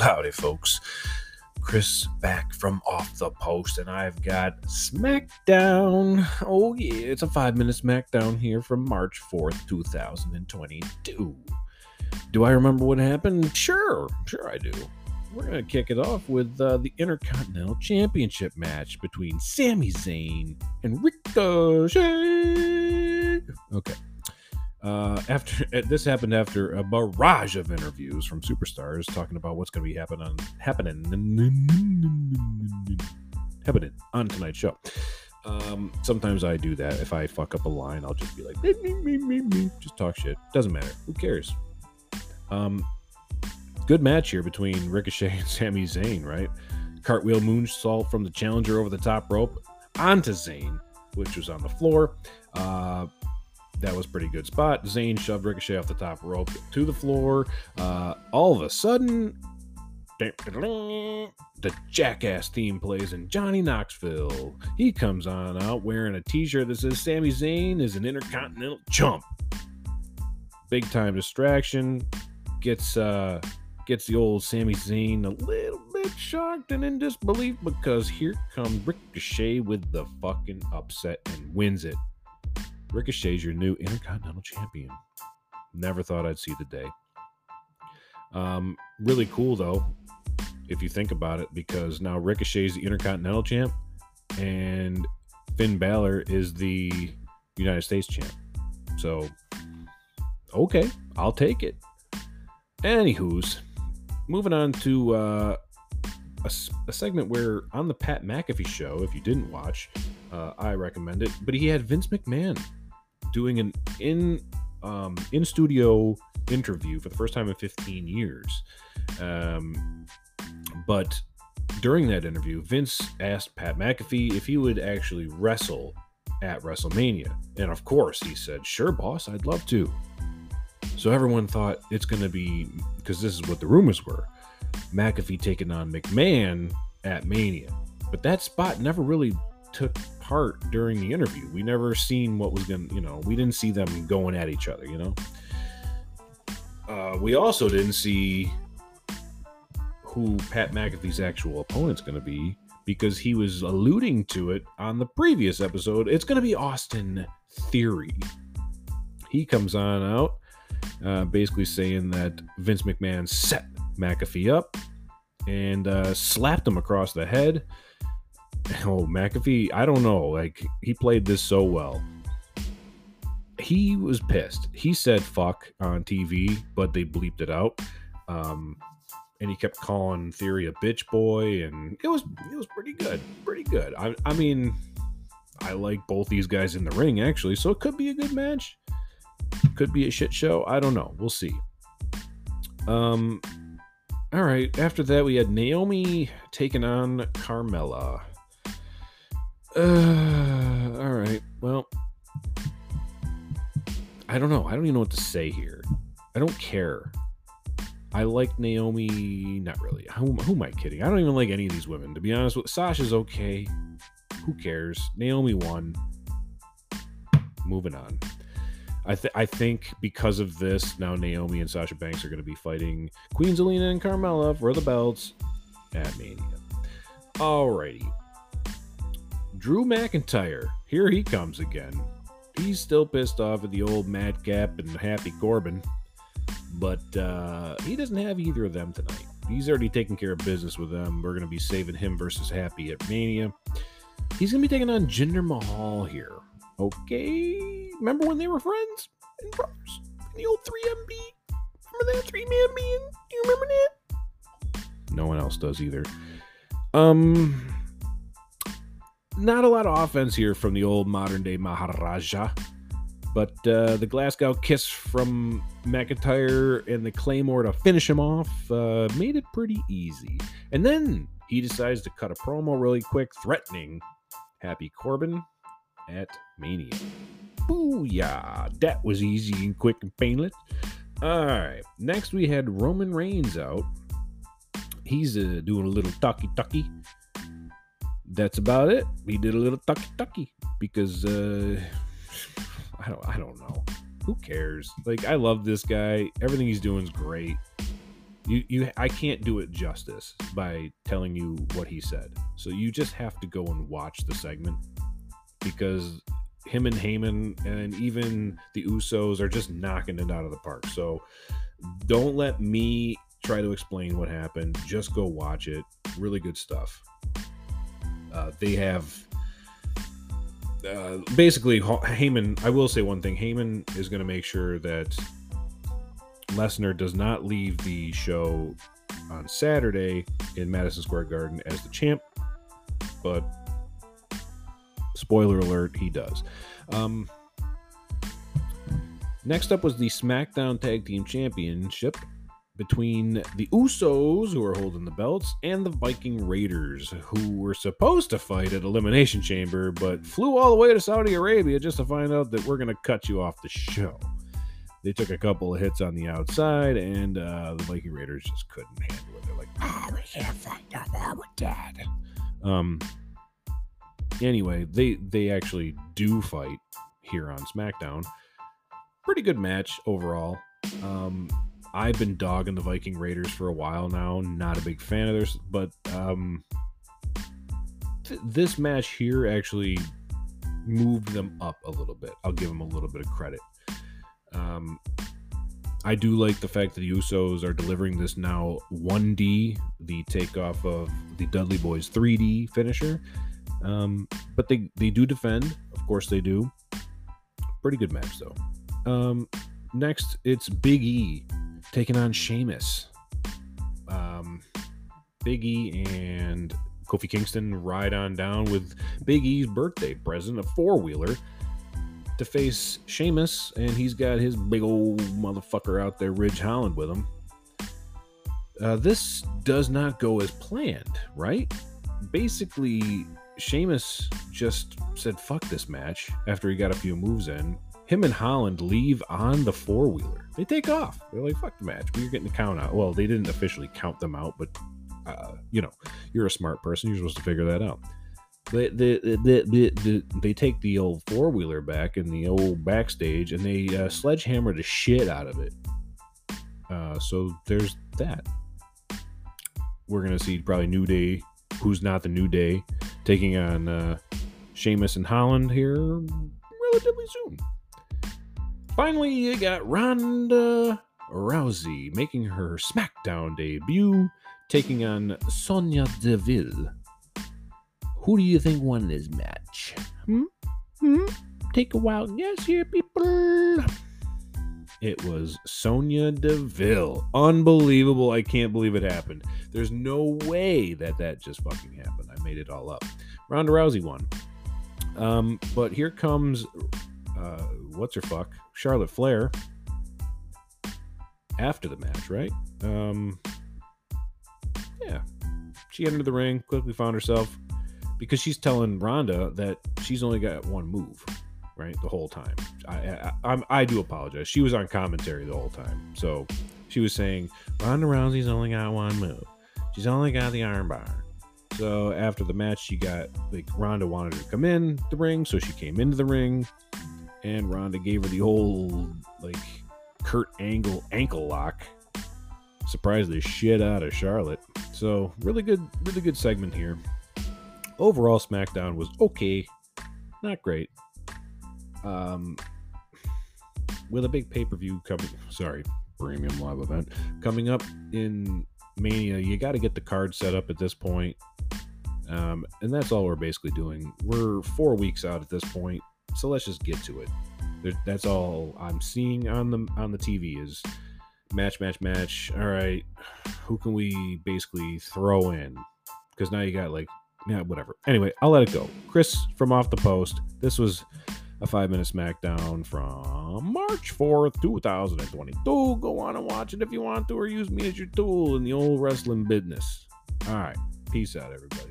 Howdy, folks. Kris back from off the post, and I've got SmackDown. Oh, yeah, it's a five minute SmackDown here from March 4th, 2022. Do I remember what happened? Sure, sure I do. We're going to kick it off with uh, the Intercontinental Championship match between Sami Zayn and Ricochet. Okay. Uh, after this happened after a barrage of interviews from superstars talking about what's going to be happening happening happening on tonight's show. Um, sometimes I do that. If I fuck up a line, I'll just be like, me, me, me, me, just talk shit. Doesn't matter. Who cares? Um, good match here between Ricochet and Sami Zayn, right? Cartwheel moonsault from the challenger over the top rope onto Zayn, which was on the floor. Uh, that was pretty good spot. Zayn shoved Ricochet off the top rope to the floor. Uh, all of a sudden, the Jackass theme plays and Johnny Knoxville. He comes on out wearing a t-shirt that says Sami Zayn is an intercontinental chump. Big time distraction. Gets uh gets the old Sami Zayn a little bit shocked and in disbelief because here comes Ricochet with the fucking upset and wins it. Ricochet's your new Intercontinental Champion. Never thought I'd see the day. Um, really cool though, if you think about it, because now Ricochet's the Intercontinental Champ, and Finn Balor is the United States Champ. So, okay, I'll take it. Anywho's, moving on to uh, a, a, segment where on the Pat McAfee show, if you didn't watch, uh, I recommend it. But he had Vince McMahon doing an in um, in studio interview for the first time in 15 years. Um, but during that interview, Vince asked Pat McAfee if he would actually wrestle at WrestleMania. And of course, he said, Sure, boss, I'd love to. So everyone thought it's going to be, because this is what the rumors were McAfee taking on McMahon at Mania. But that spot never really took part during the interview. We never seen what was going to, you know, we didn't see them going at each other, you know. Uh, we also didn't see who Pat McAfee's actual opponent's going to be because he was alluding to it on the previous episode. It's going to be Austin Theory. He comes on out, uh, basically saying that Vince McMahon set McAfee up and uh, slapped him across the head oh McAfee, I don't know. Like he played this so well. He was pissed. He said "fuck" on TV, but they bleeped it out. Um, and he kept calling Theory a bitch boy, and it was it was pretty good, pretty good. I, I mean, I like both these guys in the ring actually, so it could be a good match. Could be a shit show. I don't know. We'll see. Um, all right. After that, we had Naomi taking on Carmella. Uh, all right. Well, I don't know. I don't even know what to say here. I don't care. I like Naomi. Not really. Who, who am I kidding? I don't even like any of these women. To be honest with Sasha's okay. Who cares? Naomi won. Moving on. I, th- I think because of this, now Naomi and Sasha Banks are going to be fighting Queen Zelina and Carmella for the belts at Mania. Alrighty. Drew McIntyre, here he comes again. He's still pissed off at the old Madcap and Happy Corbin, but uh, he doesn't have either of them tonight. He's already taken care of business with them. We're going to be saving him versus Happy at Mania. He's going to be taking on Jinder Mahal here. Okay. Remember when they were friends and brothers? In the old 3MB? Remember that 3 man being? Do you remember that? No one else does either. Um, not a lot of offense here from the old modern day Maharaja. But uh, the Glasgow kiss from McIntyre and the Claymore to finish him off uh, made it pretty easy. And then he decides to cut a promo really quick, threatening Happy Corbin at Mania. Booyah! That was easy and quick and painless. All right. Next, we had Roman Reigns out. He's uh, doing a little talky talky that's about it. He did a little tucky tucky because uh, I don't I don't know. Who cares? Like I love this guy. Everything he's doing is great. You you I can't do it justice by telling you what he said. So you just have to go and watch the segment because him and Heyman and even the Usos are just knocking it out of the park. So don't let me try to explain what happened. Just go watch it. Really good stuff. Uh, they have uh, basically Heyman. I will say one thing: Heyman is going to make sure that Lesnar does not leave the show on Saturday in Madison Square Garden as the champ, but spoiler alert, he does. Um, next up was the SmackDown Tag Team Championship between the Usos, who are holding the belts, and the Viking Raiders, who were supposed to fight at Elimination Chamber, but flew all the way to Saudi Arabia just to find out that we're going to cut you off the show. They took a couple of hits on the outside, and uh, the Viking Raiders just couldn't handle it. They're like, "Oh, we can't fight that. We're dead." Um. Anyway, they they actually do fight here on SmackDown. Pretty good match overall. Um, I've been dogging the Viking Raiders for a while now. Not a big fan of theirs, but um, th- this match here actually moved them up a little bit. I'll give them a little bit of credit. Um, I do like the fact that the Usos are delivering this now 1D, the takeoff of the Dudley Boys 3D finisher. Um, but they, they do defend. Of course, they do. Pretty good match, though. Um, next, it's Big E taking on Sheamus. Um, Big E and Kofi Kingston ride on down with Big E's birthday present, a four wheeler, to face Sheamus, and he's got his big old motherfucker out there, Ridge Holland, with him. Uh, this does not go as planned, right? Basically, Sheamus just said, fuck this match after he got a few moves in. Him and Holland leave on the four wheeler they take off. They're like, fuck the match. We're getting the count out. Well, they didn't officially count them out, but uh, you know, you're a smart person. You're supposed to figure that out. They, they, they, they, they take the old four wheeler back in the old backstage and they uh, sledgehammer the shit out of it. Uh, so there's that. We're gonna see probably New Day, who's not the New Day, taking on uh, Sheamus and Holland here relatively soon. Finally, you got Ronda Rousey making her SmackDown debut, taking on Sonya Deville. Who do you think won this match? Hmm? Hmm? Take a wild guess here, people. It was Sonya Deville. Unbelievable. I can't believe it happened. There's no way that that just fucking happened. I made it all up. Ronda Rousey won. Um, but here comes uh, what's her fuck, Charlotte Flair, after the match, right? Um, yeah, she entered the ring, quickly found herself because she's telling Ronda that she's only got one move, right? The whole time. I, I, I, do apologize. She was on commentary the whole time, so she was saying Ronda Rousey's only got one move. She's only got the armbar. So after the match, she got like Ronda wanted her to come in the ring, so she came into the ring and Ronda gave her the old like Kurt Angle ankle lock. Surprised the shit out of Charlotte. So really good, really good segment here. Overall, SmackDown was okay, not great. Um, with a big pay per view coming, sorry, premium live event coming up in Mania, you got to get the card set up at this point. Um, and that's all we're basically doing. We're four weeks out at this point. So let's just get to it. There, that's all I'm seeing on the on the TV is match, match, match. All right, who can we basically throw in? Because now you got like, yeah, whatever. Anyway, I'll let it go. Kris from Off the Post. This was a five minute SmackDown from March 4th, 2022. Go on and watch it if you want to, or use me as your tool in the old wrestling business. All right. Peace out, everybody.